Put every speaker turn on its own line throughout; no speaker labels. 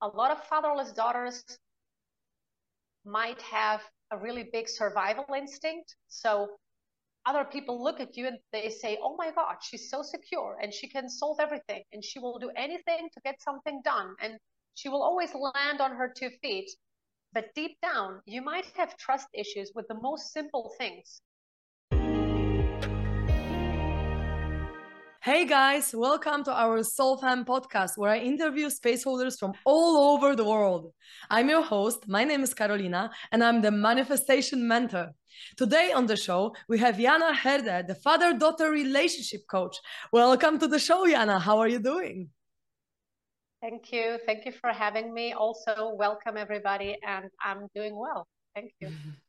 a lot of fatherless daughters might have a really big survival instinct. So other people look at you and they say, Oh my God, she's so secure and she can solve everything and she will do anything to get something done and she will always land on her two feet. But deep down, you might have trust issues with the most simple things.
Hey guys, welcome to our Soul Fam podcast where I interview space holders from all over the world. I'm your host. My name is Carolina and I'm the manifestation mentor. Today on the show, we have Jana Herde, the father daughter relationship coach. Welcome to the show, Jana. How are you doing?
Thank you. Thank you for having me. Also, welcome everybody, and I'm doing well. Thank you.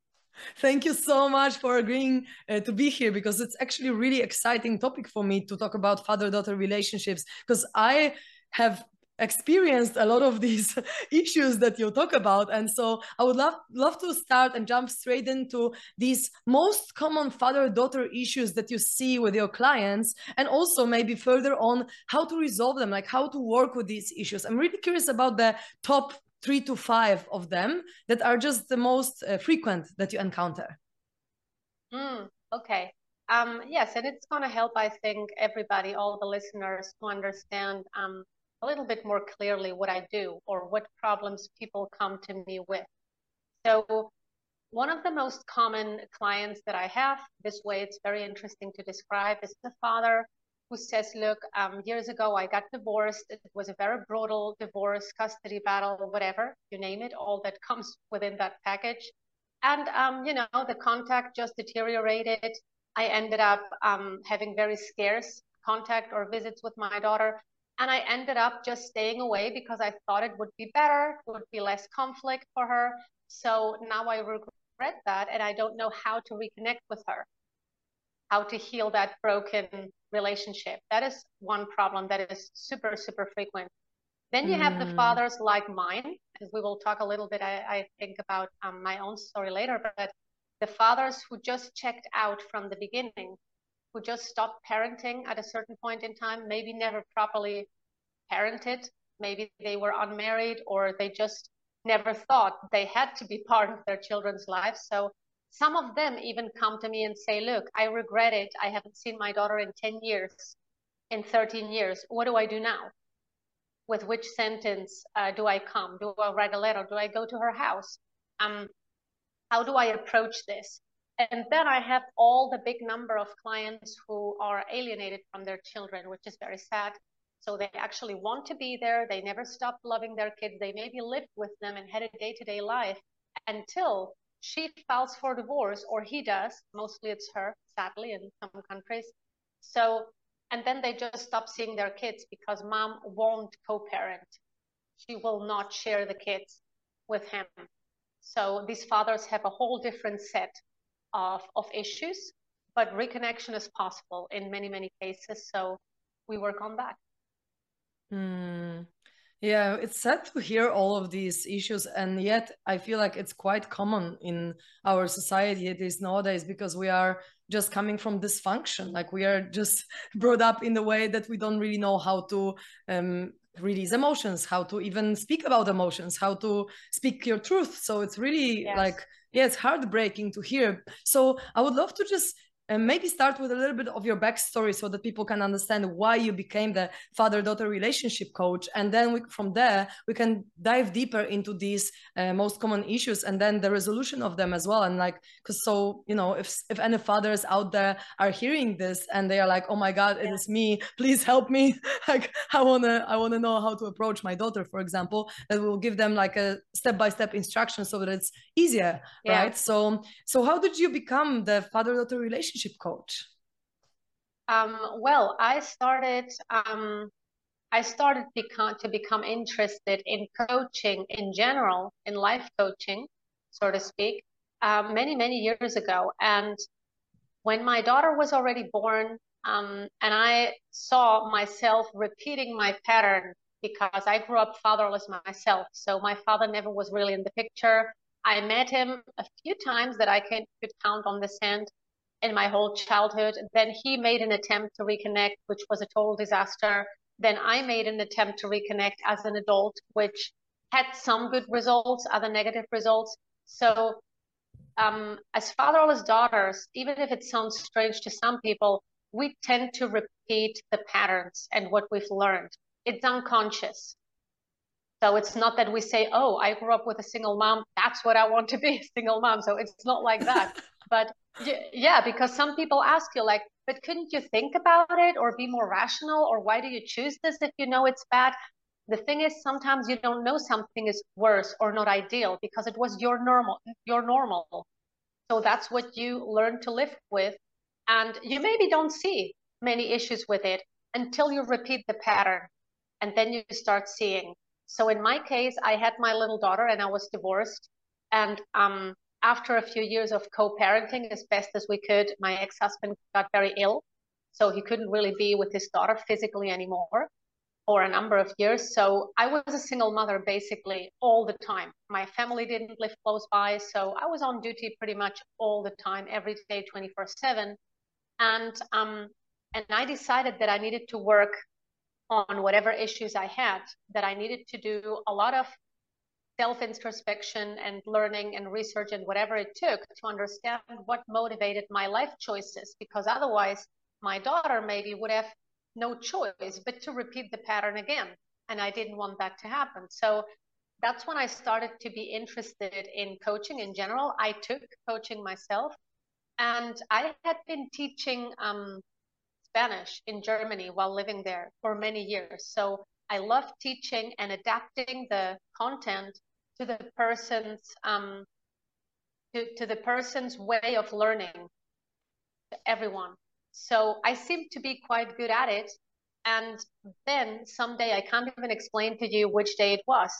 Thank you so much for agreeing uh, to be here because it's actually a really exciting topic for me to talk about father-daughter relationships because I have experienced a lot of these issues that you talk about. And so i would love love to start and jump straight into these most common father daughter issues that you see with your clients and also maybe further on how to resolve them like how to work with these issues. I'm really curious about the top three to five of them that are just the most uh, frequent that you encounter.
Mm, okay. Um, yes, and it's going to help, I think, everybody, all the listeners, to understand um, a little bit more clearly what I do or what problems people come to me with. So, one of the most common clients that I have, this way it's very interesting to describe, is the father who says, look, um, years ago I got divorced. It was a very brutal divorce, custody battle, whatever, you name it, all that comes within that package. And, um, you know, the contact just deteriorated. I ended up um, having very scarce contact or visits with my daughter. And I ended up just staying away because I thought it would be better, would be less conflict for her. So now I regret that and I don't know how to reconnect with her how to heal that broken relationship. That is one problem that is super, super frequent. Then you mm. have the mm. fathers like mine, and we will talk a little bit, I, I think, about um, my own story later, but the fathers who just checked out from the beginning, who just stopped parenting at a certain point in time, maybe never properly parented, maybe they were unmarried, or they just never thought they had to be part of their children's lives. So some of them even come to me and say, Look, I regret it. I haven't seen my daughter in 10 years, in 13 years. What do I do now? With which sentence uh, do I come? Do I write a letter? Do I go to her house? Um, how do I approach this? And then I have all the big number of clients who are alienated from their children, which is very sad. So they actually want to be there. They never stop loving their kids. They maybe lived with them and had a day to day life until she files for divorce or he does. Mostly it's her sadly in some countries. So and then they just stop seeing their kids because mom won't co-parent. She will not share the kids with him. So these fathers have a whole different set of, of issues but reconnection is possible in many many cases. So we work on that.
Mm. Yeah, it's sad to hear all of these issues, and yet I feel like it's quite common in our society it is nowadays because we are just coming from dysfunction. Like we are just brought up in the way that we don't really know how to um, release emotions, how to even speak about emotions, how to speak your truth. So it's really yes. like yeah, it's heartbreaking to hear. So I would love to just and maybe start with a little bit of your backstory so that people can understand why you became the father-daughter relationship coach. And then we, from there we can dive deeper into these uh, most common issues and then the resolution of them as well. And like because so you know if if any fathers out there are hearing this and they are like oh my god it is me. Please help me. Like i want to i want to know how to approach my daughter for example that will give them like a step-by-step instruction so that it's easier yeah. right? So so how did you become the father-daughter relationship relationship coach?
Um, well, I started. Um, I started become, to become interested in coaching in general, in life coaching, so to speak, um, many many years ago. And when my daughter was already born, um, and I saw myself repeating my pattern because I grew up fatherless myself. So my father never was really in the picture. I met him a few times that I can could count on this hand in my whole childhood. Then he made an attempt to reconnect, which was a total disaster. Then I made an attempt to reconnect as an adult, which had some good results, other negative results. So, um, as fatherless daughters, even if it sounds strange to some people, we tend to repeat the patterns and what we've learned. It's unconscious. So it's not that we say, oh, I grew up with a single mom. That's what I want to be a single mom. So it's not like that. but yeah, because some people ask you, like, but couldn't you think about it or be more rational? Or why do you choose this if you know it's bad? The thing is, sometimes you don't know something is worse or not ideal because it was your normal, your normal. So that's what you learn to live with. And you maybe don't see many issues with it until you repeat the pattern. And then you start seeing so in my case, I had my little daughter and I was divorced. And um, after a few years of co-parenting as best as we could, my ex-husband got very ill. So he couldn't really be with his daughter physically anymore for a number of years. So I was a single mother basically all the time. My family didn't live close by. So I was on duty pretty much all the time, every day, 24 seven. And, um, and I decided that I needed to work on whatever issues I had, that I needed to do a lot of self introspection and learning and research and whatever it took to understand what motivated my life choices, because otherwise, my daughter maybe would have no choice but to repeat the pattern again. And I didn't want that to happen. So that's when I started to be interested in coaching in general. I took coaching myself. And I had been teaching um, Spanish in Germany while living there for many years. So I love teaching and adapting the content to the person's um, to, to the person's way of learning. Everyone. So I seem to be quite good at it. And then someday I can't even explain to you which day it was.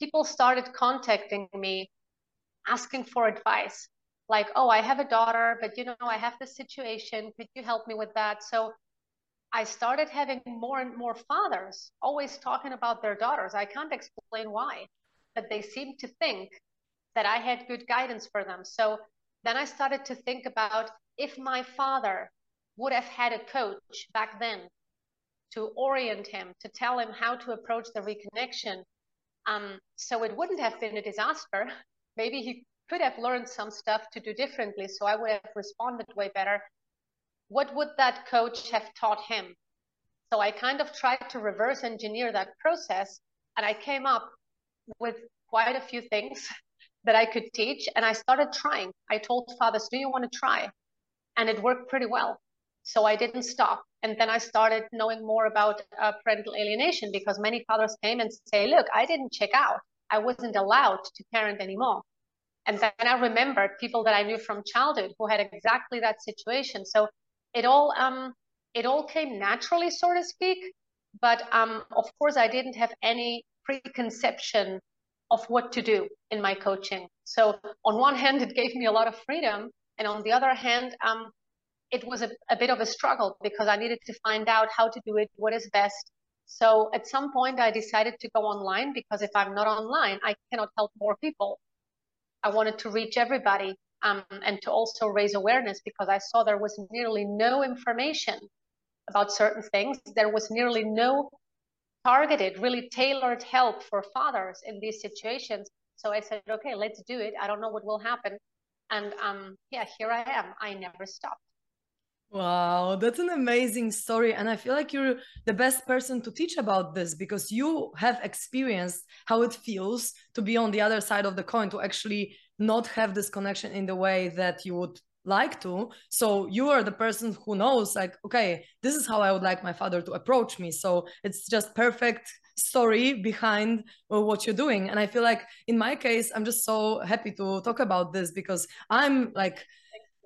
People started contacting me asking for advice like, oh, I have a daughter, but you know, I have this situation. Could you help me with that? So I started having more and more fathers always talking about their daughters. I can't explain why, but they seemed to think that I had good guidance for them. So then I started to think about if my father would have had a coach back then to orient him, to tell him how to approach the reconnection. Um, so it wouldn't have been a disaster. Maybe he could have learned some stuff to do differently. So I would have responded way better. What would that coach have taught him? So I kind of tried to reverse engineer that process and I came up with quite a few things that I could teach and I started trying. I told fathers, do you want to try? And it worked pretty well. So I didn't stop. And then I started knowing more about uh, parental alienation because many fathers came and say, look, I didn't check out. I wasn't allowed to parent anymore. And then I remembered people that I knew from childhood who had exactly that situation. So it all um, it all came naturally, so to speak. But um, of course, I didn't have any preconception of what to do in my coaching. So on one hand, it gave me a lot of freedom, and on the other hand, um, it was a, a bit of a struggle because I needed to find out how to do it, what is best. So at some point, I decided to go online because if I'm not online, I cannot help more people. I wanted to reach everybody um, and to also raise awareness because I saw there was nearly no information about certain things. There was nearly no targeted, really tailored help for fathers in these situations. So I said, okay, let's do it. I don't know what will happen. And um, yeah, here I am. I never stopped.
Wow, that's an amazing story. And I feel like you're the best person to teach about this because you have experienced how it feels to be on the other side of the coin, to actually not have this connection in the way that you would like to. So you are the person who knows, like, okay, this is how I would like my father to approach me. So it's just perfect story behind uh, what you're doing. And I feel like in my case, I'm just so happy to talk about this because I'm like,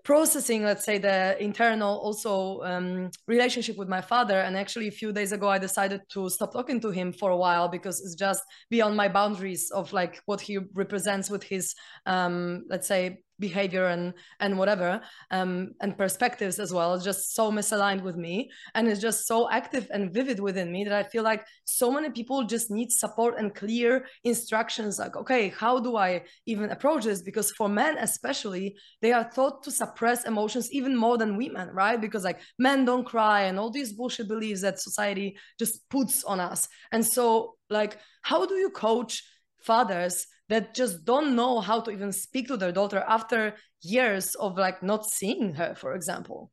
processing let's say the internal also um, relationship with my father. And actually a few days ago i decided to stop talking to him for a while because it's just beyond my boundaries of like what he represents with his um, let's say behavior and and whatever um and perspectives as well just so misaligned with me. And it's just so active and vivid within me that i feel like so many people just need support and clear instructions like okay how do i even approach this? Because for men especially they are taught to suppress emotions even more than women right? Because like men don't cry and all these bullshit beliefs that society just puts on us. And so like how do you coach fathers that just don't know how to even speak to their daughter after years of like not seeing her for example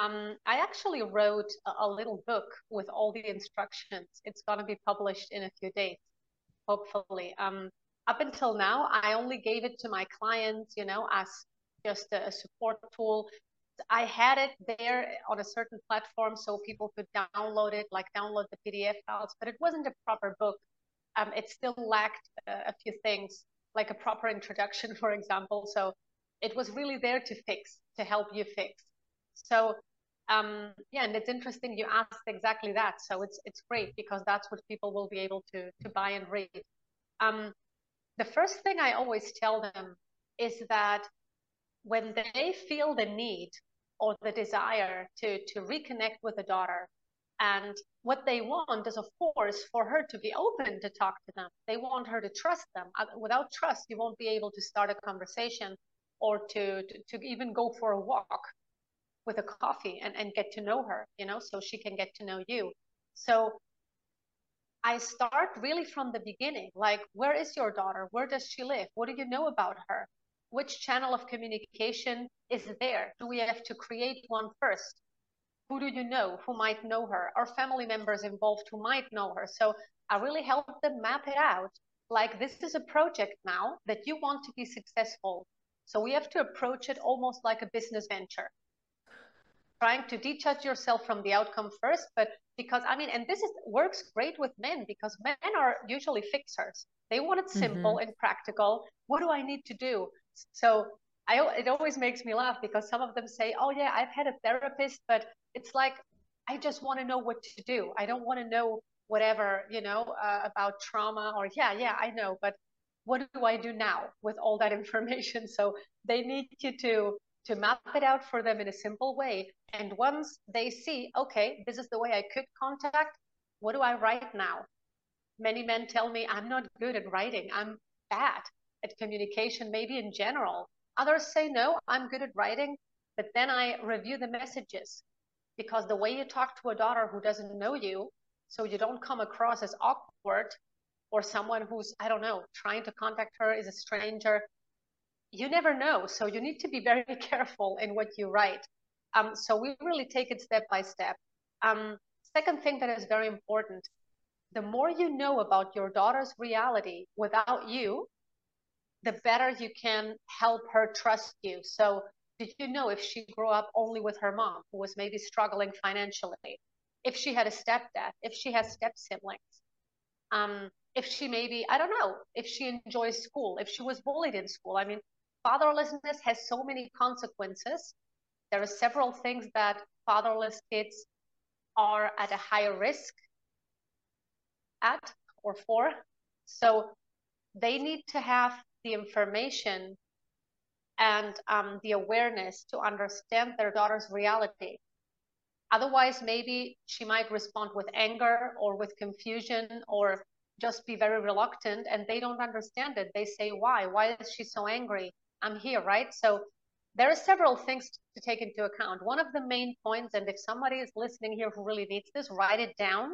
um, I actually wrote a, little book with all the instructions. It's going to be published in a few days, hopefully. Um, up until now, I only gave it to my clients, you know, as just a, a support tool. I had it there on a certain platform so people could download it, like download the PDF files, but it wasn't a proper book. Um, it still lacked uh, a few things, like a proper introduction, for example. So it was really there to fix, to help you fix. So um, yeah, and it's interesting you asked exactly that. So it's it's great because that's what people will be able to to buy and read. Um, the first thing I always tell them is that when they feel the need or the desire to to reconnect with a daughter, and what they want is, of course, for her to be open to talk to them. They want her to trust them. Uh, without trust, you won't be able to start a conversation or to, to, to even go for a walk with a coffee and, and get to know her, you know, so she can get to know you. So I start really from the beginning, like, where is your daughter? Where does she live? What do you know about her? Which channel of communication is there? Do we have to create one first? Who do you know who might know her? Are family members involved who might know her? So I really help them map it out. Like, this is a project now that you want to be successful. So we have to approach it almost like a business venture trying to detach yourself from the outcome first but because i mean and this is works great with men because men are usually fixers they want it simple mm-hmm. and practical what do i need to do so I, it always makes me laugh because some of them say oh yeah i've had a therapist but it's like i just want to know what to do i don't want to know whatever you know uh, about trauma or yeah yeah i know but what do i do now with all that information so they need you to to map it out for them in a simple way. And once they see, okay, this is the way I could contact, what do I write now? Many men tell me I'm not good at writing. I'm bad at communication, maybe in general. Others say, no, I'm good at writing, but then I review the messages because the way you talk to a daughter who doesn't know you, so you don't come across as awkward or someone who's, I don't know, trying to contact her is a stranger, you never know. So you need to be very careful in what you write. Um, so we really take it step by step. Um, second thing that is very important, the more you know about your daughter's reality without you, the better you can help her trust you. So did you know if she grew up only with her mom, who was maybe struggling financially, if she had a stepdad, if she has step siblings, um, if she maybe, I don't know, if she enjoys school, if she was bullied in school. I mean, fatherlessness has so many consequences. There are several things that fatherless kids are at a higher risk at or for. So they need to have the information and um, the awareness to understand their daughter's reality. Otherwise, maybe she might respond with anger or with confusion or just be very reluctant and they don't understand it. They say, Why? Why is she so angry? I'm here, right? So there are several things to take into account. One of the main points, and if somebody is listening here who really needs this, write it down.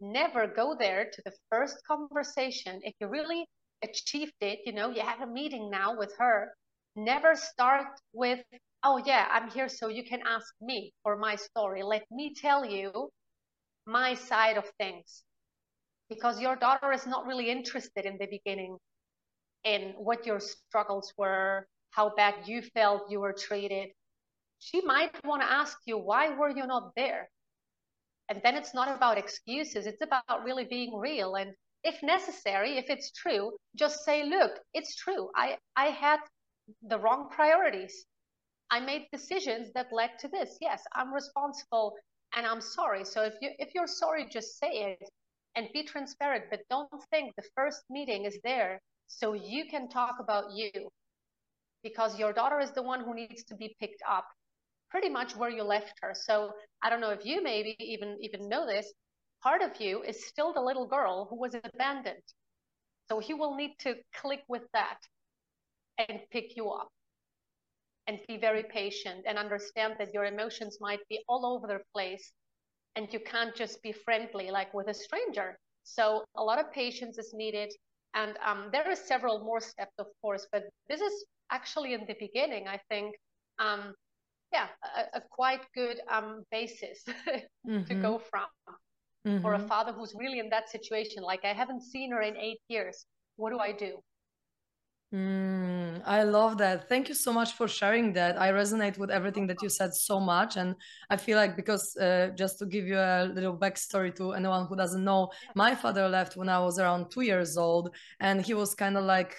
Never go there to the first conversation. If you really achieved it, you know, you have a meeting now with her. Never start with, oh, yeah, I'm here so you can ask me for my story. Let me tell you my side of things. Because your daughter is not really interested in the beginning in what your struggles were, how bad you felt you were treated. She might want to ask you, why were you not there? And then it's not about excuses, it's about really being real. And if necessary, if it's true, just say, look, it's true. I, I had the wrong priorities. I made decisions that led to this. Yes, I'm responsible and I'm sorry. So if you if you're sorry, just say it and be transparent. But don't think the first meeting is there so you can talk about you because your daughter is the one who needs to be picked up pretty much where you left her. So I don't know if you maybe even even know this, part of you is still the little girl who was abandoned. So he will need to click with that and pick you up and be very patient and understand that your emotions might be all over the place and you can't just be friendly like with a stranger So a lot of patience is needed. And um, there are several more steps, of course, but this is actually in the beginning, I think, um, yeah, a, a, quite good um, basis mm-hmm. to go from mm-hmm. for a father who's really in that situation. Like, I haven't seen her in eight years. What do I do?
Mm, I love that. Thank you so much for sharing that. I resonate with everything that you said so much. And I feel like, because uh, just to give you a little backstory to anyone who doesn't know, my father left when I was around two years old. And he was kind of like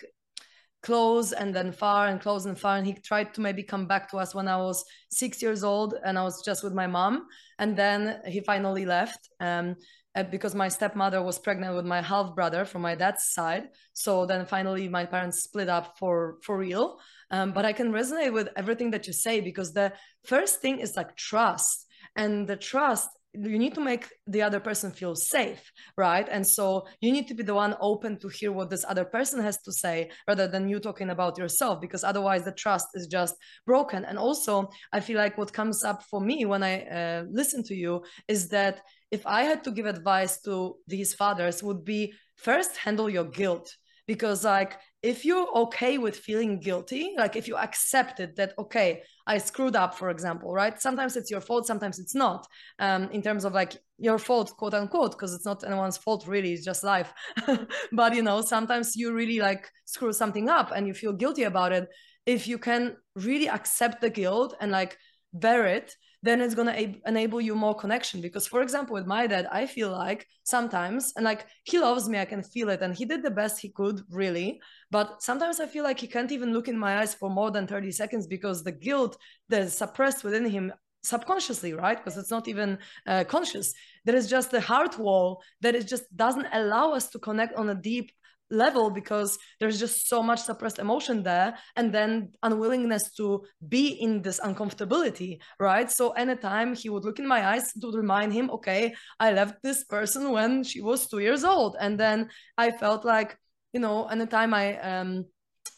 close and then far and close and far. And he tried to maybe come back to us when I was six years old and I was just with my mom. And then he finally left. Um, uh, because my stepmother was pregnant with my half brother from my dad's side. So then finally my parents split up for for real. Um, but I can resonate with everything that you say because the first thing is like trust, and the trust you need to make the other person feel safe right? And so you need to be the one open to hear what this other person has to say rather than you talking about yourself because otherwise the trust is just broken. And also i feel like what comes up for me when i uh, listen to you is that if I had to give advice to these fathers, would be first handle your guilt because like if you're okay with feeling guilty like if you accept it that okay i screwed up for example right? Sometimes it's your fault sometimes it's not um, in terms of like your fault quote unquote because it's not anyone's fault really it's just life. But you know sometimes you really like screw something up and you feel guilty about it. If you can really accept the guilt and like bear it then it's going to enable you more connection. Because for example with my dad i feel like sometimes and like he loves me i can feel it and he did the best he could really. But sometimes i feel like he can't even look in my eyes for more than 30 seconds because the guilt that's suppressed within him subconsciously right? Because it's not even uh, conscious. There is just a heart wall that it just doesn't allow us to connect on a deep level because there's just so much suppressed emotion there and then unwillingness to be in this uncomfortability right? So anytime he would look in my eyes to remind him okay i left this person when she was two years old. And then i felt like you know anytime i um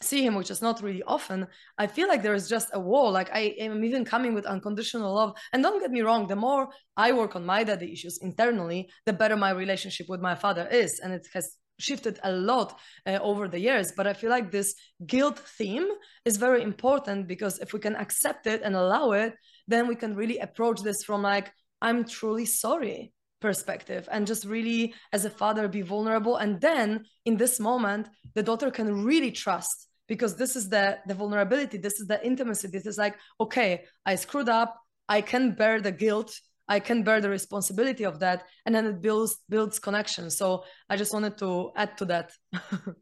see him which is not really often i feel like there is just a wall. Like i am even coming with unconditional love. And don't get me wrong the more i work on my daddy issues internally the better my relationship with my father is. And it has shifted a lot uh, over the years but i feel like this guilt theme is very important because if we can accept it and allow it then we can really approach this from like i'm truly sorry perspective and just really as a father be vulnerable. And then in this moment the daughter can really trust because this is the the vulnerability this is the intimacy. This is like okay i screwed up. I can bear the guilt I can bear the responsibility of that, and then it builds builds connection. So I just wanted to add to that.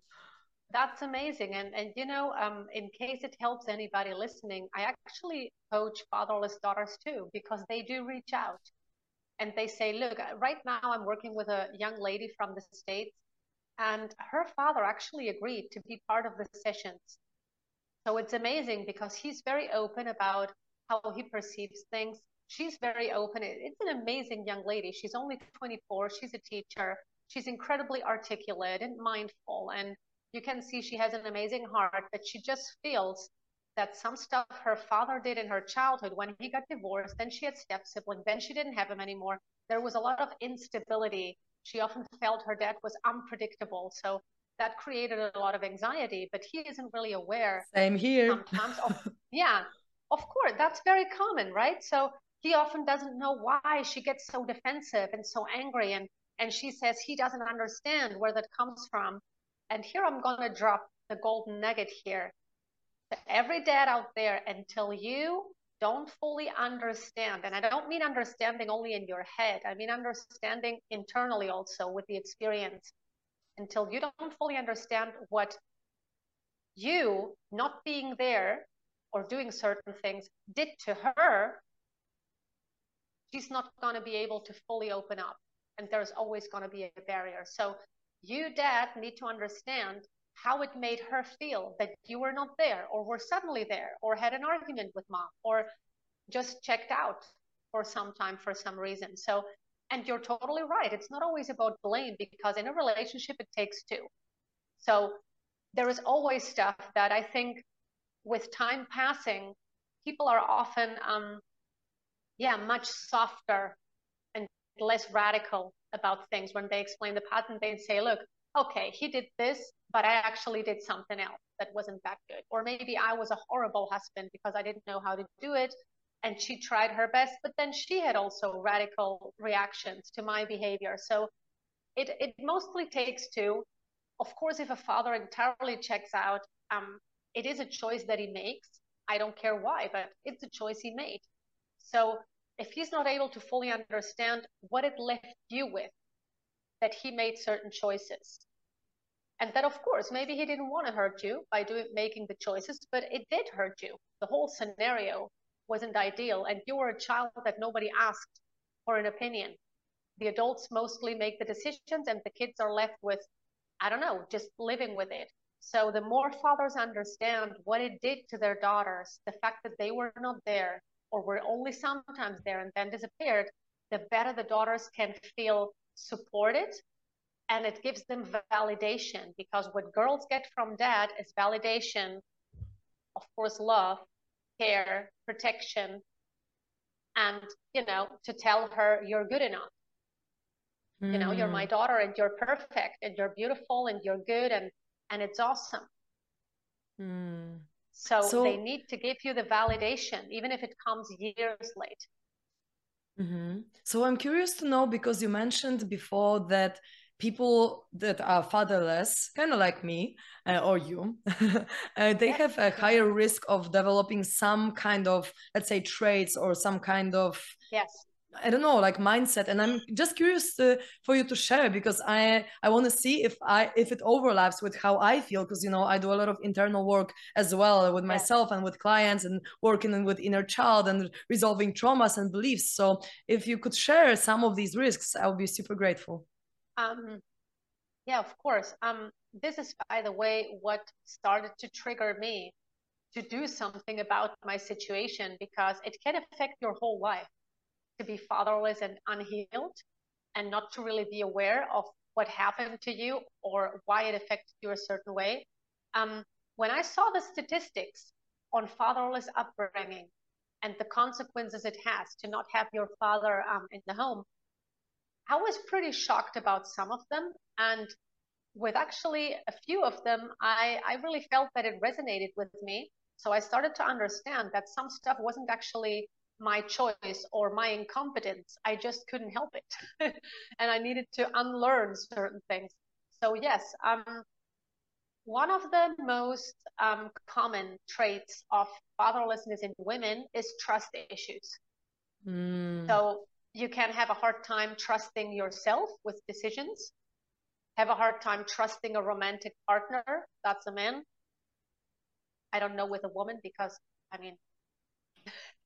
That's amazing, and and you know, um, in case it helps anybody listening, I actually coach fatherless daughters too because they do reach out, and they say, look, uh, right now I'm working with a young lady from the states, and her father actually agreed to be part of the sessions. So it's amazing because he's very open about how he perceives things she's very open. It's an amazing young lady. She's only 24. She's a teacher. She's incredibly articulate and mindful. And you can see she has an amazing heart, but she just feels that some stuff her father did in her childhood when he got divorced, then she had step siblings, then she didn't have him anymore. There was a lot of instability. She often felt her dad was unpredictable. So that created a lot of anxiety, but he isn't really aware.
Same here.
Sometimes of, yeah, of course, that's very common, right? So he often doesn't know why she gets so defensive and so angry and and she says he doesn't understand where that comes from. And here i'm going to drop the golden nugget here. To every dad out there until you don't fully understand and i don't mean understanding only in your head i mean understanding internally also with the experience. Until you don't fully understand what you not being there or doing certain things did to her she's not going to be able to fully open up and there's always going to be a barrier. So you dad need to understand how it made her feel that you were not there or were suddenly there or had an argument with mom or just checked out for some time for some reason. So and you're totally right it's not always about blame because in a relationship it takes two. So there is always stuff that i think with time passing people are often um, yeah, much softer and less radical about things when they explain the pattern they say look okay he did this but i actually did something else that wasn't that good. Or maybe i was a horrible husband because i didn't know how to do it and she tried her best but then she had also radical reactions to my behavior. So it, it mostly takes two. Of course if a father entirely checks out um, it is a choice that he makes. I don't care why but it's a choice he made so if he's not able to fully understand what it left you with, that he made certain choices. And that, of course, maybe he didn't want to hurt you by doing making the choices, but it did hurt you. The whole scenario wasn't ideal, and you were a child that nobody asked for an opinion. The adults mostly make the decisions, and the kids are left with, I don't know, just living with it. So the more fathers understand what it did to their daughters, the fact that they were not there, or were only sometimes there and then disappeared, the better the daughters can feel supported and it gives them validation because what girls get from dad is validation, of course, love, care, protection, and you know, to tell her you're good enough. Mm. You know, you're my hmm. daughter and you're perfect and you're beautiful and you're good and and it's awesome. Mm. So, so, they need to give you the validation, even if it comes years late.
Mm-hmm. So I'm curious to know because you mentioned before that people that are fatherless, kind of like me uh, or you, uh, they have a higher risk of developing some kind of, let's say, traits or some kind of
yes
I don't know, like mindset. And I'm just curious to, for you to share because I I want to see if I if it overlaps with how I feel because you know I do a lot of internal work as well with myself and with clients and working with inner child and resolving traumas and beliefs. So if you could share some of these risks, I would be super grateful.
Um, yeah, of course. Um, this is by the way what started to trigger me to do something about my situation because it can affect your whole life to be fatherless and unhealed and not to really be aware of what happened to you or why it affected you a certain way. Um, when I saw the statistics on fatherless upbringing and the consequences it has to not have your father um, in the home, I was pretty shocked about some of them. And with actually a few of them, I, I really felt that it resonated with me. So I started to understand that some stuff wasn't actually my choice or my incompetence. I just couldn't help it. and I needed to unlearn certain things. So, yes, um, one of the most um, common traits of fatherlessness in women is trust issues. Mm. So, you can have a hard time trusting yourself with decisions, have a hard time trusting a romantic partner. That's a man. I don't know with a woman because, I mean,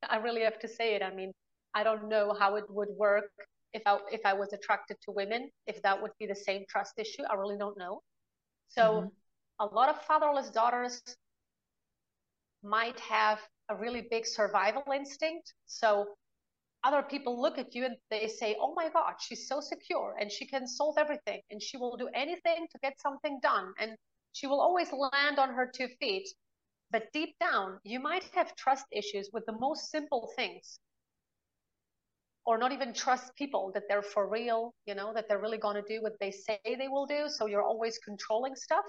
I really have to say it. I mean, I don't know how it would work if I if I was attracted to women, if that would be the same trust issue. I really don't know. So mm-hmm. a lot of fatherless daughters might have a really big survival instinct. So other people look at you and they say, "Oh my God, she's so secure and she can solve everything and she will do anything to get something done and she will always land on her two feet." But deep down, you might have trust issues with the most simple things. Or not even trust people that they're for real, you know, that they're really going to do what they say they will do. So you're always controlling stuff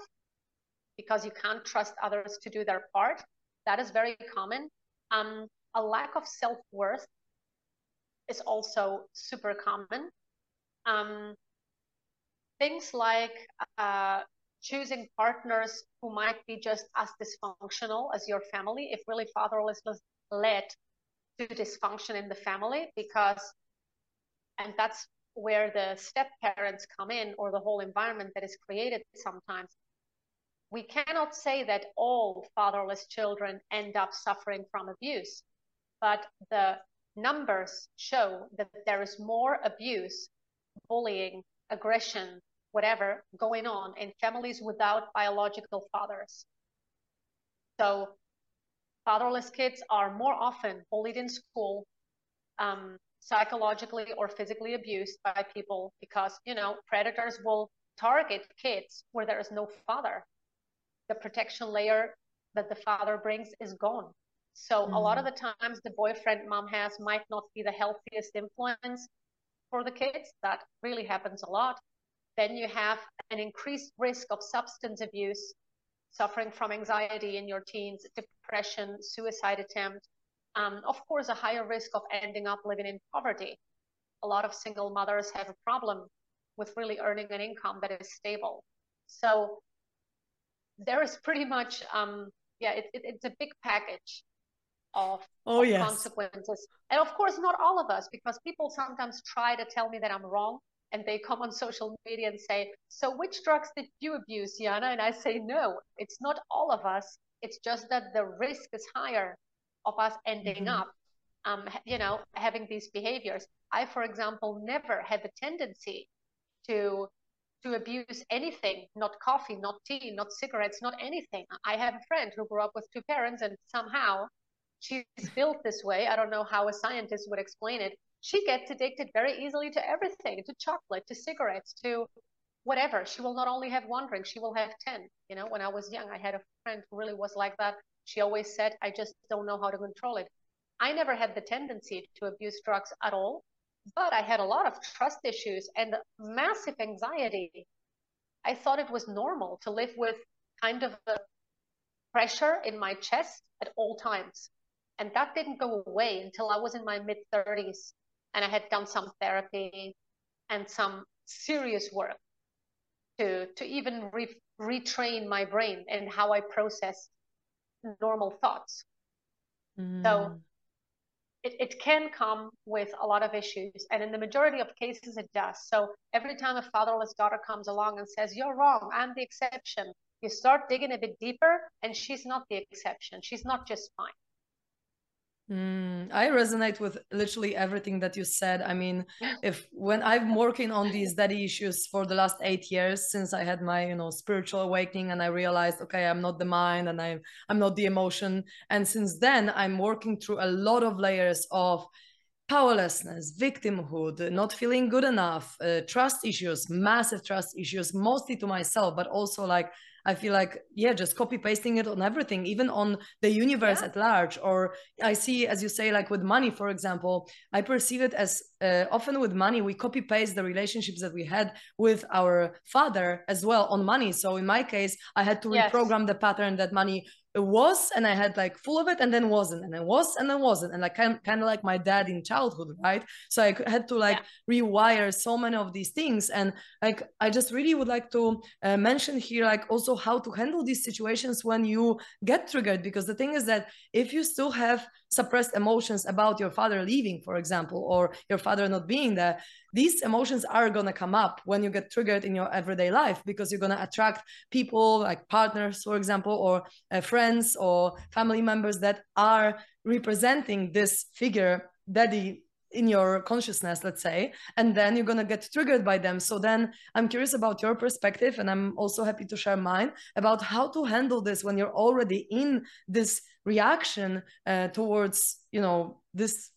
because you can't trust others to do their part. That is very common. Um, a lack of self worth is also super common. Um, things like uh, choosing partners who might be just as dysfunctional as your family if really fatherlessness led to dysfunction in the family because and that's where the step parents come in or the whole environment that is created sometimes we cannot say that all fatherless children end up suffering from abuse but the numbers show that there is more abuse bullying aggression whatever going on in families without biological fathers. So fatherless kids are more often bullied in school, um, psychologically or physically abused by people because, you know, predators will target kids where there is no father. The protection layer that the father brings is gone. So mm-hmm. a lot of mm-hmm. the times the boyfriend mom has might not be the healthiest influence for the kids. That really happens a lot. Then you have an increased risk of substance abuse, suffering from anxiety in your teens, depression, suicide attempt. Um, of course, a higher risk of ending up living in poverty. A lot of single mothers have a problem with really earning an income that is stable. So there is pretty much, um, yeah, it, it, it's a big package of,
oh,
of
yes.
consequences. And of course, not all of us, because people sometimes try to tell me that I'm wrong and they come on social media and say, So which drugs did you abuse, Jana? And I say, No, it's not all of us. It's just that the risk is higher of us ending mm-hmm. up, um, you know, having these behaviors. I, for example, never had the tendency to to abuse anything, not coffee, not tea, not cigarettes, not anything. I have a friend who grew up with two parents and somehow she's built this way. I don't know how a scientist would explain it. She gets addicted very easily to everything, to chocolate, to cigarettes, to whatever. She will not only have one drink, she will have 10. You know, when I was young, I had a friend who really was like that. She always said, I just don't know how to control it. I never had the tendency to abuse drugs at all, but I had a lot of trust issues and massive anxiety. I thought it was normal to live with kind of a pressure in my chest at all times. And that didn't go away until I was in my mid 30s and I had done some therapy and some serious work to, to even re- retrain my brain and how I process normal thoughts. Mm. So it, it can come with a lot of issues. And in the majority of cases, it does. So every time a fatherless daughter comes along and says, You're wrong, I'm the exception, you start digging a bit deeper, and she's not the exception. She's not just fine.
Mm, I resonate with literally everything that you said. I mean, if when I'm working on these daddy issues for the last eight years since I had my, you know, spiritual awakening and I realized, okay, I'm not the mind and I'm I'm not the emotion. And since then, I'm working through a lot of layers of powerlessness, victimhood, not feeling good enough, uh, trust issues, massive trust issues, mostly to myself, but also like I feel like, yeah, just copy pasting it on everything, even on the universe yeah. at large. Or I see, as you say, like with money, for example, I perceive it as uh, often with money, we copy paste the relationships that we had with our father as well on money. So in my case, I had to yes. reprogram the pattern that money was and i had like full of it and then wasn't and then was and then wasn't and like kind, kind of like my dad in childhood right so i had to like yeah. rewire so many of these things and like i just really would like to uh, mention here like also how to handle these situations when you get triggered because the thing is that if you still have suppressed emotions about your father leaving for example or your father not being there these emotions are going to come up when you get triggered in your everyday life because you're going to attract people like partners for example or uh, friends or family members that are representing this figure daddy in your consciousness let's say and then you're going to get triggered by them. So then i'm curious about your perspective and i'm also happy to share mine about how to handle this when you're already in this reaction uh, towards you know this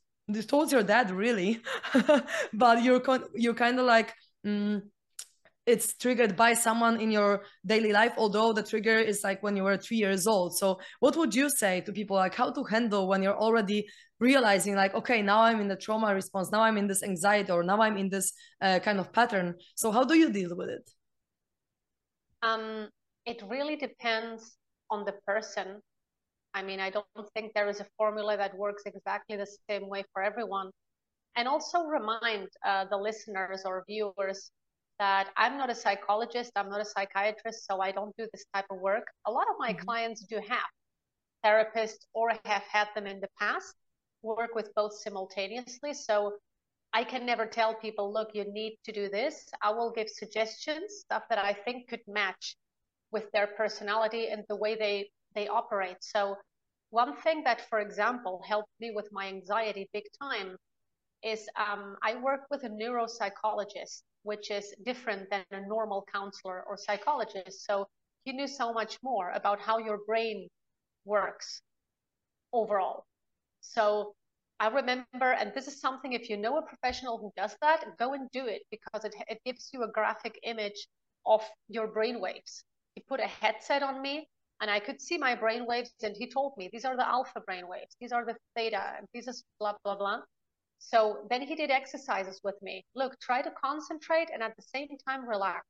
towards your dad really. But you're you're kind of like mm, it's triggered by someone in your daily life although the trigger is like when you were three years old. So what would you say to people like how to handle when you're already realizing like okay now i'm in the trauma response now i'm in this anxiety or now i'm in this uh, kind of pattern? So how do you deal with it?
Um it really depends on the person I mean, I don't think there is a formula that works exactly the same way for everyone. And also remind uh, the listeners or viewers that I'm not a psychologist, I'm not a psychiatrist, so I don't do this type of work. A lot of my mm-hmm. clients do have therapists or have had them in the past work with both simultaneously. So I can never tell people, look, you need to do this. I will give suggestions, stuff that I think could match with their personality and the way they they operate. So one thing that, for example, helped me with my anxiety big time is um, I work with a neuropsychologist, which is different than a normal counselor or psychologist. So he knew so much more about how your brain works overall. So I remember, and this is something, if you know a professional who does that, go and do it because it, it gives you a graphic image of your brain waves. He put a headset on me and I could see my brain waves. And he told me these are the alpha brain waves, these are the theta, and this is blah blah blah. So then he did exercises with me. Look, try to concentrate and at the same time relax,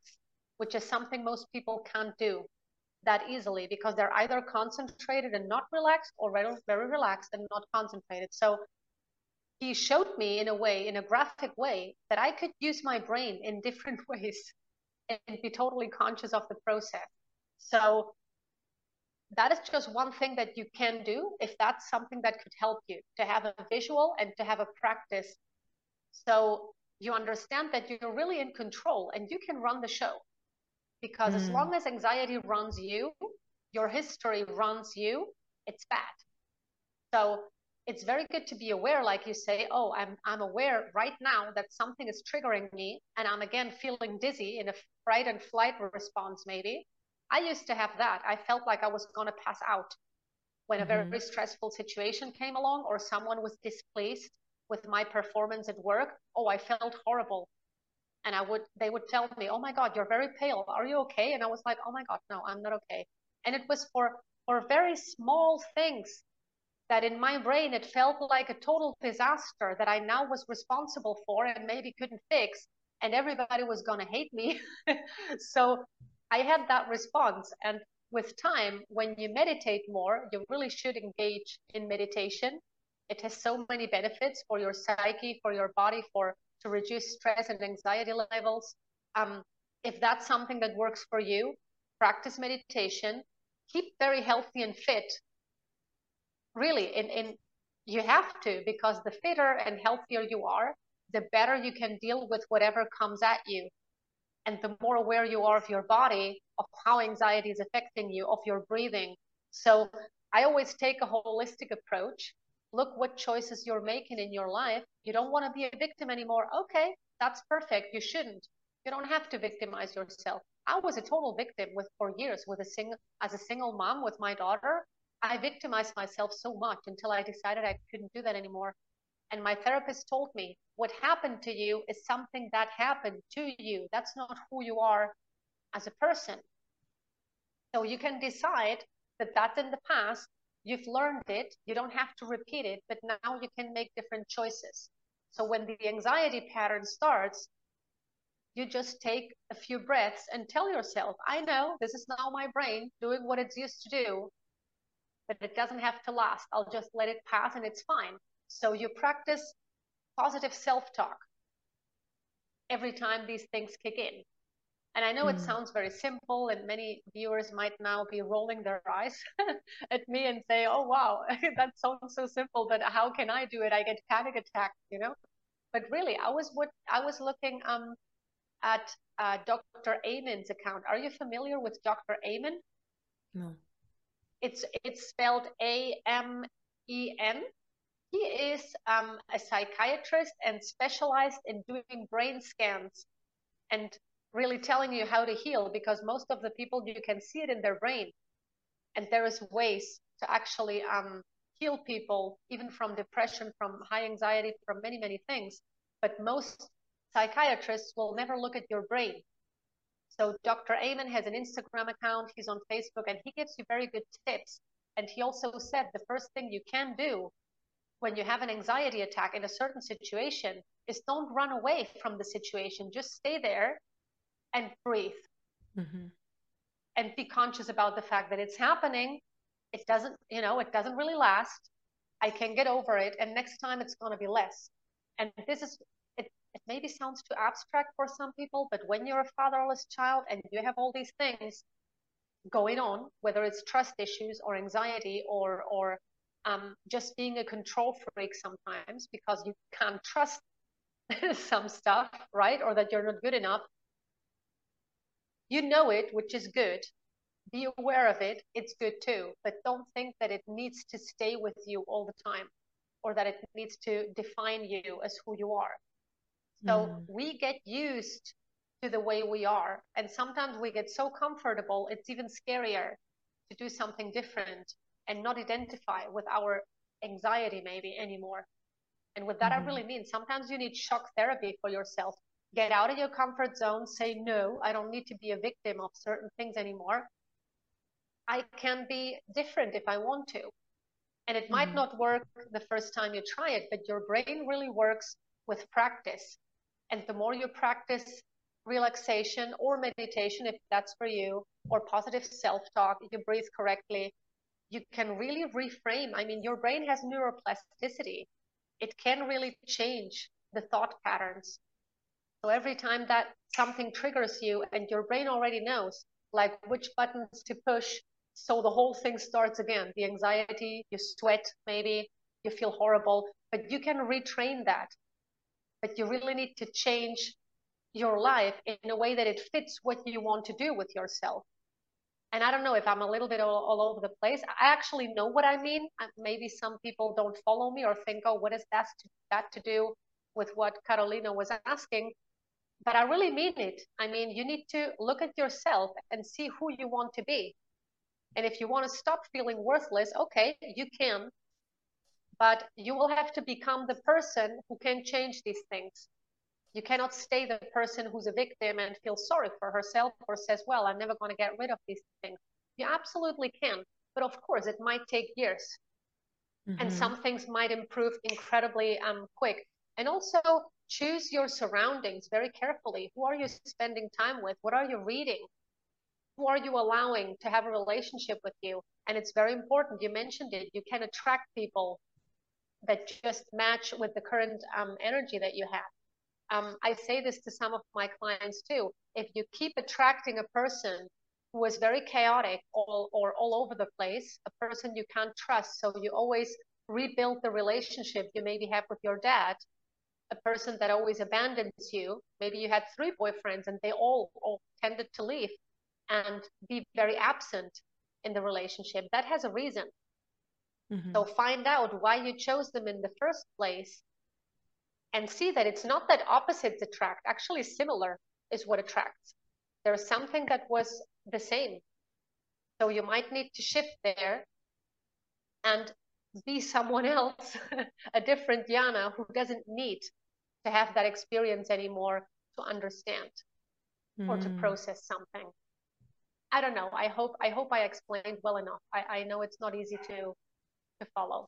which is something most people can't do that easily because they're either concentrated and not relaxed or very, very relaxed and not concentrated. So he showed me in a way, in a graphic way, that I could use my brain in different ways and be totally conscious of the process. So that is just one thing that you can do if that's something that could help you to have a visual and to have a practice. So you understand that you're really in control and you can run the show. Because mm. as long as anxiety runs you, your history runs you, it's bad. So it's very good to be aware, like you say, oh, I'm I'm aware right now that something is triggering me and I'm again feeling dizzy in a fright and flight response, maybe. I used to have that. I felt like I was gonna pass out when a mm-hmm. very stressful situation came along or someone was displeased with my performance at work. Oh, I felt horrible. And I would they would tell me, Oh my God, you're very pale. Are you okay? And I was like, Oh my God, no, I'm not okay. And it was for for very small things that in my brain it felt like a total disaster that I now was responsible for and maybe couldn't fix, and everybody was going to hate me. so I had that response. And with time, when you meditate more, you really should engage in meditation. It has so many benefits for your psyche, for your body, for to reduce stress and anxiety levels. Um, if that's something that works for you, practice meditation. Keep very healthy and fit really in, in you have to because the fitter and healthier you are the better you can deal with whatever comes at you and the more aware you are of your body of how anxiety is affecting you of your breathing. So i always take a holistic approach. Look what choices you're making in your life. You don't want to be a victim anymore. Okay that's perfect. You shouldn't. You don't have to victimize yourself. I was a total victim with for years with a single as a single mom with my daughter. I victimized myself so much until I decided I couldn't do that anymore. And my therapist told me, what happened to you is something that happened to you. That's not who you are as a person. So you can decide that that's in the past. You've learned it. You don't have to repeat it, but now you can make different choices. So when the anxiety pattern starts, you just take a few breaths and tell yourself, I know this is now my brain doing what it's used to do but it doesn't have to last. I'll just let it pass and it's fine. So you practice positive self talk every time these things kick in. And I know mm. it sounds very simple, and many viewers might now be rolling their eyes at me and say, Oh, wow, that sounds so simple, but how can I do it? I get panic attacks, you know? But really, I was what I was looking um, at uh, Dr. Amen's account. Are you familiar with Dr. Amen?
No.
It's it's spelled A M E N. He is um, a psychiatrist and specialized in doing brain scans and really telling you how to heal because most of the people you can see it in their brain and there is ways to actually um, heal people even from depression from high anxiety from many many things but most psychiatrists will never look at your brain so Dr. Amen has an Instagram account, he's on Facebook, and he gives you very good tips. And he also said the first thing you can do when you have an anxiety attack in a certain situation is don't run away from the situation. Just stay there and breathe. Mm-hmm. And be conscious about the fact that it's happening. It doesn't, you know, it doesn't really last. I can get over it. And next time it's going to be less. And this is it maybe sounds too abstract for some people, but when you're a fatherless child and you have all these things going on, whether it's trust issues or anxiety or or um, just being a control freak sometimes because you can't trust some stuff, right? Or that you're not good enough. You know it, which is good. Be aware of it. It's good too. But don't think that it needs to stay with you all the time or that it needs to define you as who you are. So mm. we get used to the way we are. And sometimes we get so comfortable, it's even scarier to do something different and not identify with our anxiety maybe anymore. And with that, mm. I mm-hmm. really mean sometimes you need shock therapy for yourself. Get out of your comfort zone, say, no, I don't need to be a victim of certain things anymore. I can be different if I want to. And it might mm-hmm. not work the first time you try it, but your brain really works with practice. And the more you practice relaxation or meditation, if that's for you, or positive self talk, you breathe correctly, you can really reframe. I mean, your brain has neuroplasticity, it can really change the thought patterns. So every time that something triggers you and your brain already knows, like which buttons to push, so the whole thing starts again. The anxiety, you sweat, maybe you feel horrible, but you can retrain that. But you really need to change your life in a way that it fits what you want to do with yourself. And I don't know if I'm a little bit all, all over the place. I actually know what I mean. Uh, maybe some people don't follow me or think, oh, what is that to, that to do with what Carolina was asking? But I really mean it. I mean, you need to look at yourself and see who you want to be. And if you want to stop feeling worthless, okay, you can. But you will have to become the person who can change these things. You cannot stay the person who's a victim and feel sorry for herself or says, well, I'm never going to get rid of these things. You absolutely can. But of course, it might take years. Mm-hmm. And some things might improve incredibly um, quick. And also choose your surroundings very carefully. Who are you spending time with? What are you reading? who are you allowing to have a relationship with you? And it's very important. You mentioned it. You can attract people that just match with the current um, energy that you have. Um, I say this to some of my clients too. If you keep attracting a person who is very chaotic or, or all over the place, a person you can't trust, so you always rebuild the relationship you maybe have with your dad, a person that always abandons you. Maybe you had three boyfriends and they all, all tended to leave and be very absent in the relationship. That has a reason. Mm-hmm. So find out why you chose them in the first place and see that it's not that opposites attract, actually, similar is what attracts. There's something that was the same. So you might need to shift there and be someone else, a different Jana who doesn't need to have that experience anymore to understand mm. or to mm. process something. I don't know. I hope I hope I explained well enough. I, I know it's not easy to to follow.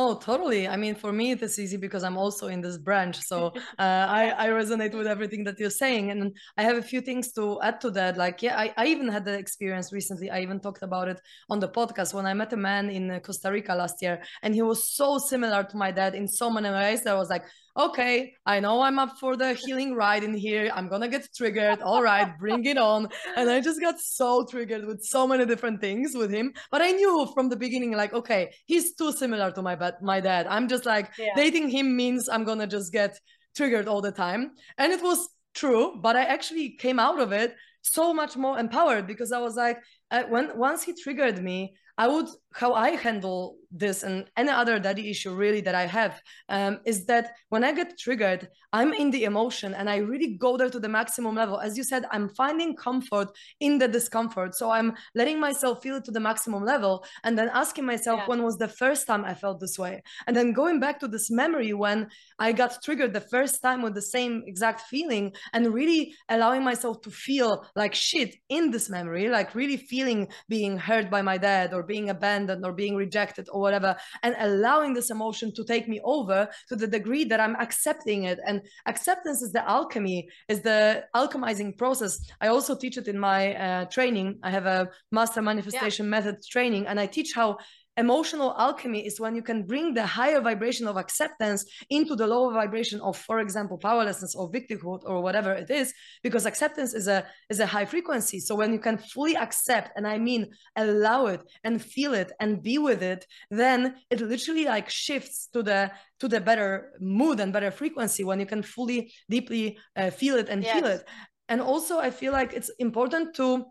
Oh, totally. I mean, for me, it is easy because I'm also in this branch. So uh, I, I resonate with everything that you're saying. And I have a few things to add to that. Like, yeah, I, I even had the experience recently. I even talked about it on the podcast when I met a man in uh, Costa Rica last year. And he was so similar to my dad in so many ways that I was like, okay, I know I'm up for the healing ride in here. I'm gonna get triggered. All right, bring it on. And I just got so triggered with so many different things with him. But I knew from the beginning, like, okay, he's too similar to my my dad. I'm just like yeah. dating him means I'm gonna just get triggered all the time. And it was true, but I actually came out of it so much more empowered because I was like, uh, when once he triggered me, I would how I handle this and any other daddy issue really that I have um, is that when I get triggered, I'm in the emotion and I really go there to the maximum level. As you said, I'm finding comfort in the discomfort. So I'm letting myself feel it to the maximum level and then asking myself, yeah. when was the first time I felt this way? And then going back to this memory when I got triggered the first time with the same exact feeling and really allowing myself to feel like shit in this memory, like really feeling being hurt by my dad or being abandoned or being rejected or whatever, and allowing this emotion to take me over to the degree that I'm accepting it. And acceptance is the alchemy, is the alchemizing process. I also teach it in my uh, training. I have a master manifestation yeah. method training, and I teach how emotional alchemy is when you can bring the higher vibration of acceptance into the lower vibration of for example powerlessness or victimhood or whatever it is because acceptance is a is a high frequency so when you can fully accept and i mean allow it and feel it and be with it then it literally like shifts to the to the better mood and better frequency when you can fully deeply uh, feel it and yes. feel it and also i feel like it's important to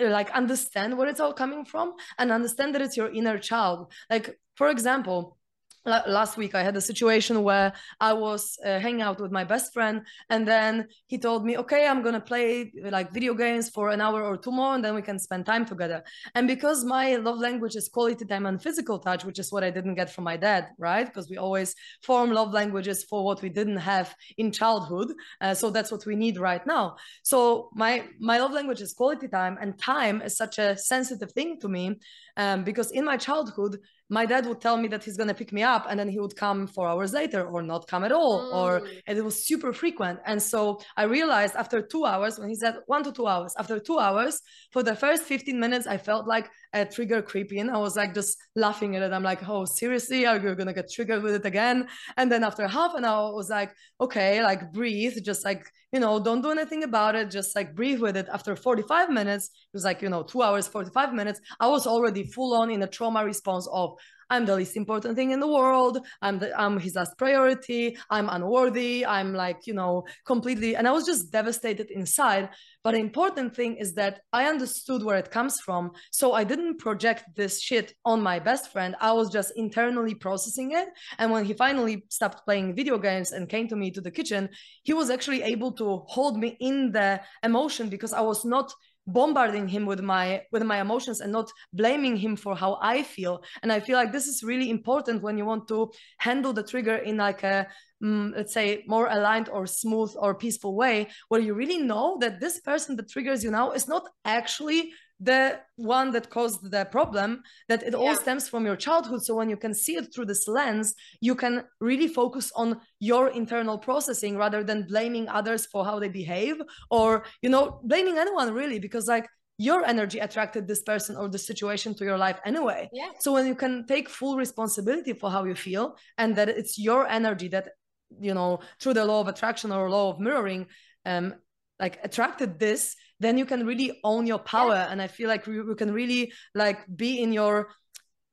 Uh, like understand where it's all coming from and understand that it's your inner child. Like for example last week i had a situation where i was uh, hanging out with my best friend and then he told me okay i'm gonna play like video games for an hour or two more and then we can spend time together. And because my love language is quality time and physical touch which is what i didn't get from my dad right? Because we always form love languages for what we didn't have in childhood uh, so that's what we need right now. So my my love language is quality time and time is such a sensitive thing to me um, because in my childhood my dad would tell me that he's going to pick me up and then he would come four hours later or not come at all mm. or and it was super frequent and so i realized after two hours when he said one to two hours after two hours for the first 15 minutes i felt like a trigger creeping i was like just laughing at it. I'm like oh seriously? Are you going to get triggered with it again? And then after half an hour i was like okay like breathe just like you know don't do anything about it just like breathe with it. After 45 minutes it was like you know two hours 45 minutes i was already full on in a trauma response of I'm the least important thing in the world. I'm the I'm his last priority. I'm unworthy. I'm like, you know, completely and I was just devastated inside. But the important thing is that I understood where it comes from. So I didn't project this shit on my best friend. I was just internally processing it. And when he finally stopped playing video games and came to me to the kitchen, he was actually able to hold me in the emotion because I was not bombarding him with my with my emotions and not blaming him for how i feel. And i feel like this is really important when you want to handle the trigger in like a um, let's say more aligned or smooth or peaceful way where you really know that this person that triggers you now is not actually the one that caused the problem that it yeah. all stems from your childhood so when you can see it through this lens you can really focus on your internal processing rather than blaming others for how they behave or you know blaming anyone really because like your energy attracted this person or the situation to your life anyway
yeah.
so when you can take full responsibility for how you feel and that it's your energy that you know through the law of attraction or law of mirroring um like attracted this then you can really own your power yeah. and i feel like you can really like be in your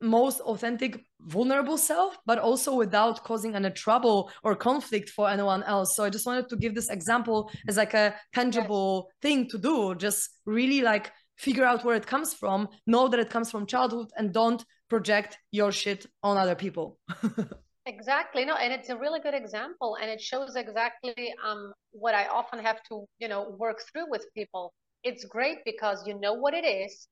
most authentic vulnerable self but also without causing any trouble or conflict for anyone else so i just wanted to give this example as like a tangible yes. thing to do just really like figure out where it comes from know that it comes from childhood and don't project your shit on other people
Exactly. No, and it's a really good example, and it shows exactly um, what I often have to, you know, work through with people. It's great because you know what it is,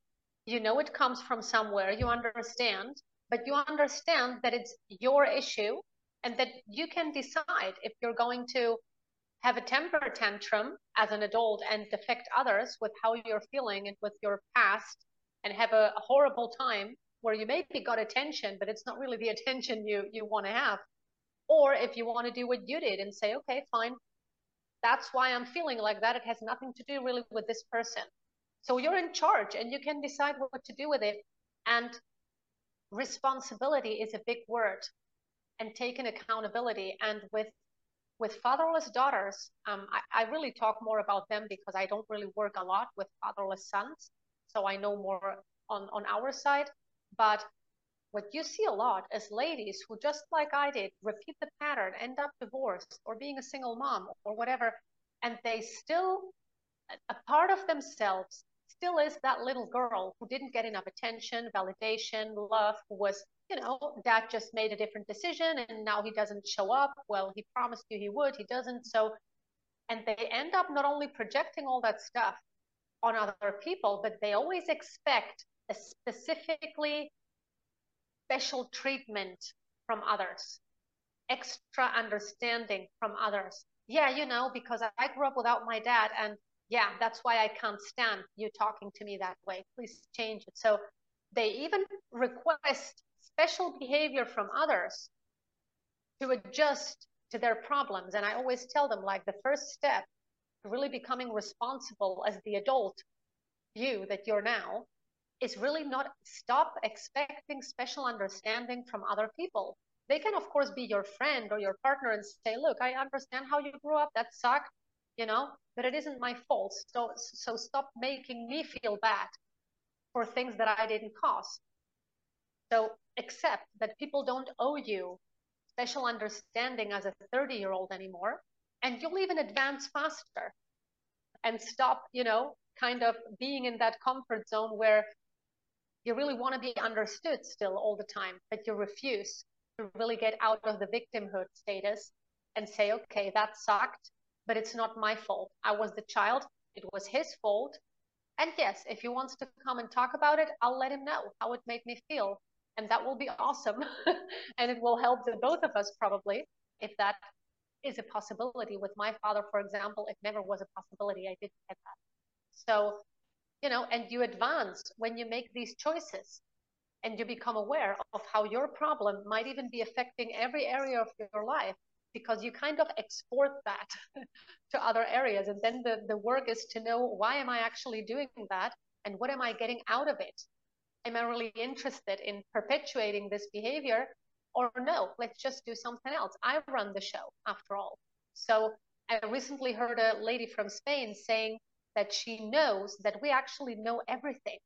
you know it comes from somewhere, you understand, but you understand that it's your issue, and that you can decide if you're going to have a temper tantrum as an adult and affect others with how you're feeling and with your past, and have a, a horrible time where you maybe got attention, but it's not really the attention you you want to have. Or if you want to do what you did and say, okay, fine, that's why I'm feeling like that. It has nothing to do really with this person. So you're in charge and you can decide what to do with it. And responsibility is a big word and taking accountability. And with with fatherless daughters, um, I, I really talk more about them because I don't really work a lot with fatherless sons. So I know more on, on our side. But what you see a lot is ladies who, just like I did, repeat the pattern, end up divorced or being a single mom or whatever, and they still, a part of themselves still is that little girl who didn't get enough attention, validation, love, who was, you know, dad just made a different decision and now he doesn't show up. Well, he promised you he would, he doesn't. So, and they end up not only projecting all that stuff on other people, but they always expect specifically special treatment from others, extra understanding from others. Yeah, you know, because I grew up without my dad, and yeah, that's why I can't stand you talking to me that way. Please change it. So they even request special behavior from others to adjust to their problems. And I always tell them, like, the first step to really becoming responsible as the adult you that you're now is really not stop expecting special understanding from other people. They can, of course, be your friend or your partner and say, look, I understand how you grew up. That sucked, you know, but it isn't my fault. So, so stop making me feel bad for things that I didn't cause. So accept that people don't owe you special understanding as a 30 year old anymore. And you'll even advance faster and stop, you know, kind of being in that comfort zone where you really want to be understood still all the time, but you refuse to really get out of the victimhood status and say, okay, that sucked, but it's not my fault. I was the child, it was his fault. And yes, if he wants to come and talk about it, I'll let him know how it made me feel. And that will be awesome. and it will help the both of us probably if that is a possibility. With my father, for example, it never was a possibility. I didn't get that. So you know, and you advance when you make these choices. and you become aware of how your problem might even be affecting every area of your life because you kind of export that to other areas. And then the, the work is to know why am i actually doing that and what am i getting out of it? Am i really interested in perpetuating this behavior or no? Let's just do something else. I run the show after all. So i recently heard a lady from spain saying that she knows that we actually know everything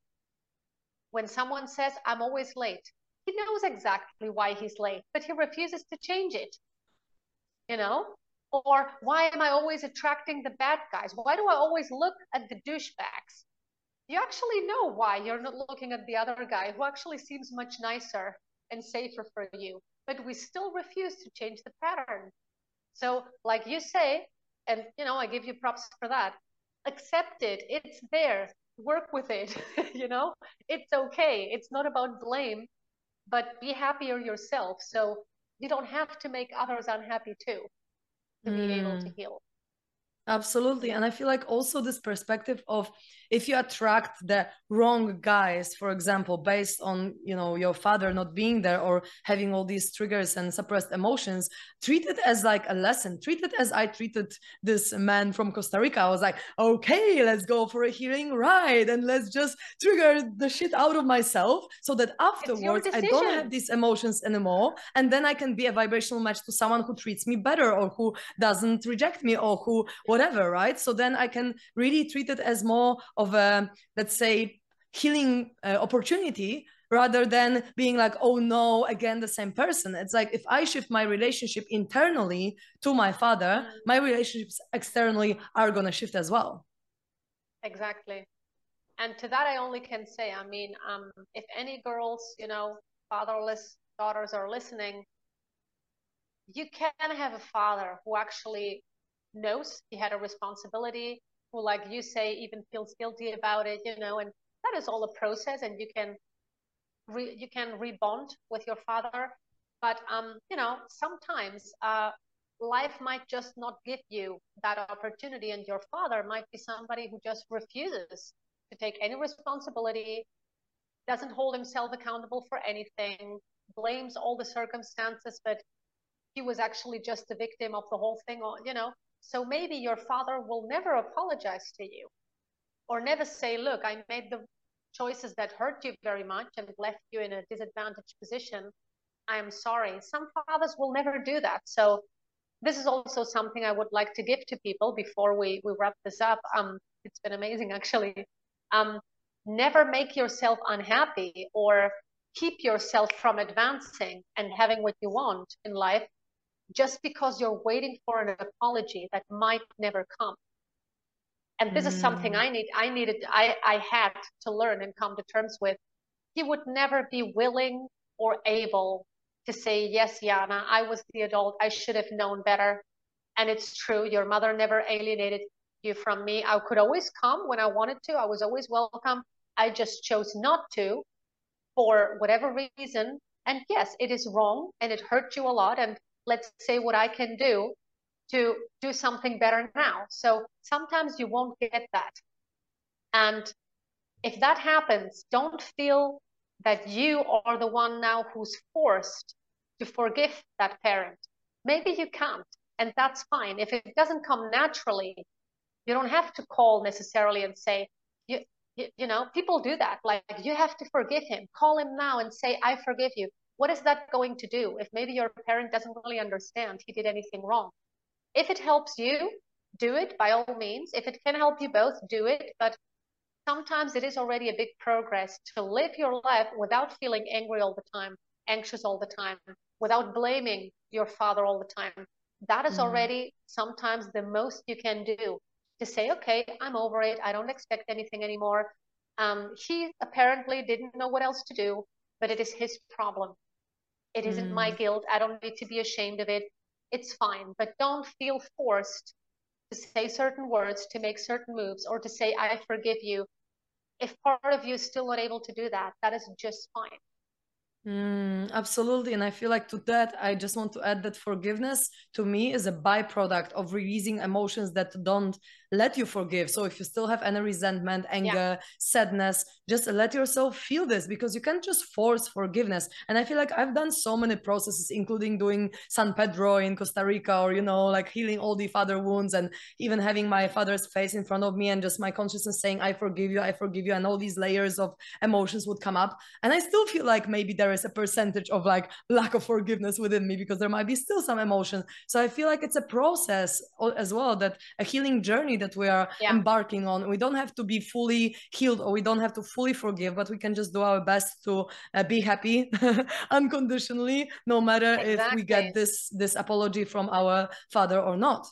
when someone says, I'm always late, he knows exactly why he's late, but he refuses to change it. You know? Or why am I always attracting the bad guys? Why do I always look at the douchebags? You actually know why you're not looking at the other guy who actually seems much nicer and safer for you, but we still refuse to change the pattern. So, like you say, and you know, I give you props for that. Accept it. It's there work with it you know it's okay it's not about blame but be happier yourself so you don't have to make others unhappy too to mm. be able to mm. heal
absolutely and i feel like also this perspective of if you attract the wrong guys for example based on you know your father not being there or having all these triggers and suppressed emotions treat it as like a lesson. Treat it as i treated this man from costa rica. I was like okay let's go for a healing ride and let's just trigger the shit out of myself so that afterwards i don't have these emotions anymore and then i can be a vibrational match to someone who treats me better or who doesn't reject me or who whatever right? So then i can really treat it as more of a let's say healing uh, opportunity rather than being like oh no again the same person. It's like if i shift my relationship internally to my father mm. my relationships externally are going to shift as well.
Exactly. And to that i only can say i mean um, if any girls you know fatherless daughters are listening you can have a father who actually knows he had a responsibility who, like you say, even feels guilty about it, you know, and that is all a process, and you can re- you can rebond with your father. But um, you know, sometimes uh, life might just not give you that opportunity, and your father might be somebody who just refuses to take any responsibility, doesn't hold himself accountable for anything, blames all the circumstances, but he was actually just a victim of the whole thing, or you know, so maybe your father will never apologize to you or never say, look, I made the choices that hurt you very much and left you in a disadvantaged position. I am sorry. Some fathers will never do that. So this is also something I would like to give to people before we, we wrap this up. Um, it's been amazing actually. Um, never make yourself unhappy or keep yourself from advancing and having what you want in life just because you're waiting for an apology that might never come. And this mm. is something mm. I need, I needed, I, I had to learn and come to terms with. He would never be willing or able to say, yes, Jana, I was the adult. I should have known better. And it's true. Your mother never alienated you from me. I could always come when I wanted to. I was always welcome. I just chose not to for whatever reason. And yes, it is wrong and it hurt you a lot. And let's say what I can do to do something better now. So sometimes you won't get that. And if that happens, don't feel that you are the one now who's forced to forgive that parent. Maybe you can't, and that's fine. If it doesn't come naturally, you don't have to call necessarily and say, you, you, know, people do that. Like, you have to forgive him. Call him now and say, I forgive you what is that going to do if maybe your parent doesn't really understand he did anything wrong? If it helps you, do it by all means. If it can help you both, do it. But sometimes it is already a big progress to live your life without feeling angry all the time, anxious all the time, without blaming your father all the time. That is mm. already sometimes the most you can do to say, okay, I'm over it. I don't expect anything anymore. Um, he apparently didn't know what else to do, but it is his problem. It isn't mm. my guilt. I don't need to be ashamed of it. It's fine. But don't feel forced to say certain words, to make certain moves, or to say, I forgive you. If part of you is still not able to do that, that is just fine.
Mm, absolutely. And I feel like to that, I just want to add that forgiveness to me is a byproduct of releasing emotions that don't let you forgive. So if you still have any resentment anger yeah. sadness just let yourself feel this because you can't just force forgiveness. And i feel like i've done so many processes including doing san pedro in costa rica or you know like healing all the father wounds and even having my father's face in front of me and just my consciousness saying i forgive you i forgive you and all these layers of emotions would come up. And i still feel like maybe there is a percentage of like lack of forgiveness within me because there might be still some emotion. So i feel like it's a process as well that a healing journey that we are yeah. embarking on we don't have to be fully healed or we don't have to fully forgive but we can just do our best to uh, be happy unconditionally no matter exactly. if we get this this apology from our father or not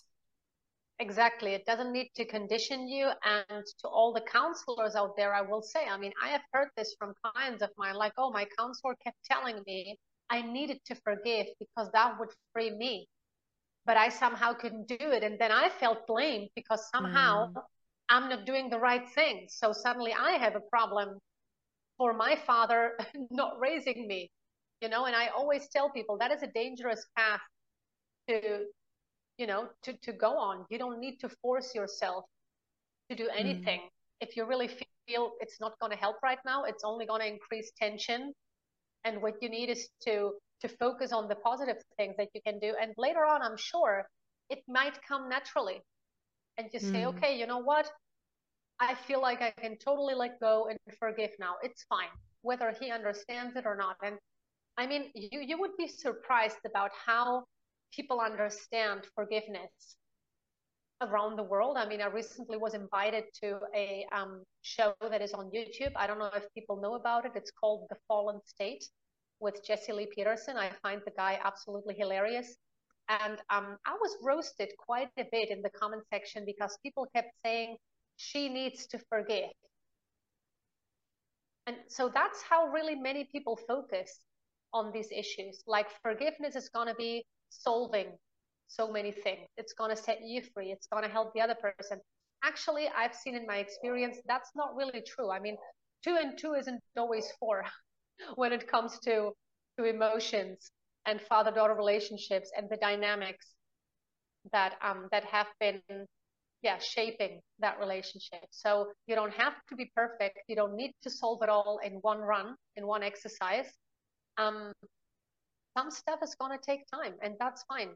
Exactly. It doesn't need to condition you. And to all the counselors out there, I will say, I mean, I have heard this from clients of mine like, oh, my counselor kept telling me I needed to forgive because that would free me. But I somehow couldn't do it. And then I felt blamed because somehow mm. I'm not doing the right thing. So suddenly I have a problem for my father not raising me. You know, and I always tell people that is a dangerous path to you know to, to go on you don't need to force yourself to do anything mm. if you really feel it's not going to help right now it's only going to increase tension and what you need is to to focus on the positive things that you can do and later on i'm sure it might come naturally and you say mm. okay you know what i feel like i can totally let go and forgive now it's fine whether he understands it or not and i mean you you would be surprised about how people understand forgiveness around the world. I mean, I recently was invited to a um, show that is on YouTube. I don't know if people know about it. It's called The Fallen State with Jesse Lee Peterson. I find the guy absolutely hilarious. And um, I was roasted quite a bit in the comment section because people kept saying she needs to forgive. And so that's how really many people focus on these issues. Like forgiveness is going to be solving so many things. It's going to set you free. It's going to help the other person. Actually, I've seen in my experience that's not really true. I mean, two and two isn't always four when it comes to to emotions and father-daughter relationships and the dynamics that um that have been yeah shaping that relationship. So you don't have to be perfect. You don't need to solve it all in one run in one exercise. Um some stuff is going to take time and that's fine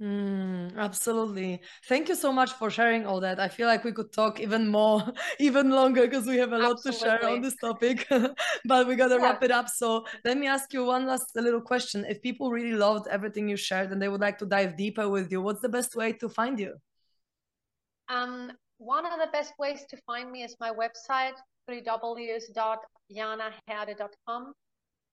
Mm, absolutely. Thank you so much for sharing all that. I feel like we could talk even more, even longer because we have a lot absolutely. to share on this topic, but we got to yeah. wrap it up. So let me ask you one last little question. If people really loved everything you shared and they would like to dive deeper with you, what's the best way to find you?
Um, one of the best ways to find me is my website, www.janaherde.com.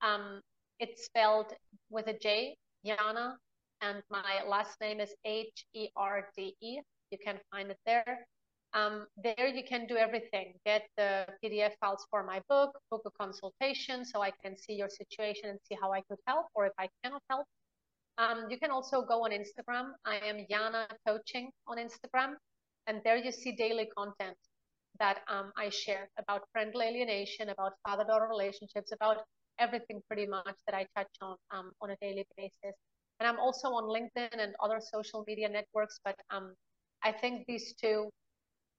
Um, it's spelled with a J, Jana, and my last name is H E R D E. You can find it there. Um, there you can do everything. Get the PDF files for my book, book a consultation so I can see your situation and see how I could help or if I cannot help. Um, you can also go on Instagram. I am Jana Coaching on Instagram. And there you see daily content that um, I share about parental alienation, about father-daughter relationships, about everything pretty much that I touch on um, on a daily basis. And I'm also on LinkedIn and other social media networks, but um, I think these two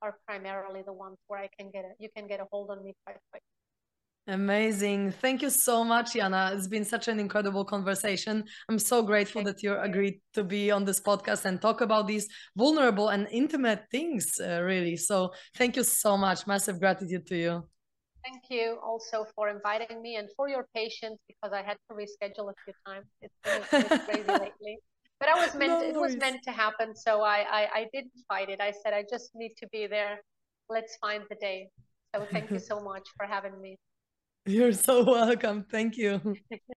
are primarily the ones where I can get a, you can get a hold on me quite quick.
Amazing. Thank you so much, Jana. It's been such an incredible conversation. I'm so grateful Thank that you agreed to be on this podcast and talk about these vulnerable and intimate things, uh, really. So, thank you so much. Massive gratitude to you.
Thank you also for inviting me and for your patience because I had to reschedule a few times. It's been crazy lately. But I was meant no it was meant to happen, so I, I I didn't fight it. I said I just need to be there. Let's find the day. So thank you so much for having me.
You're so welcome. Thank you.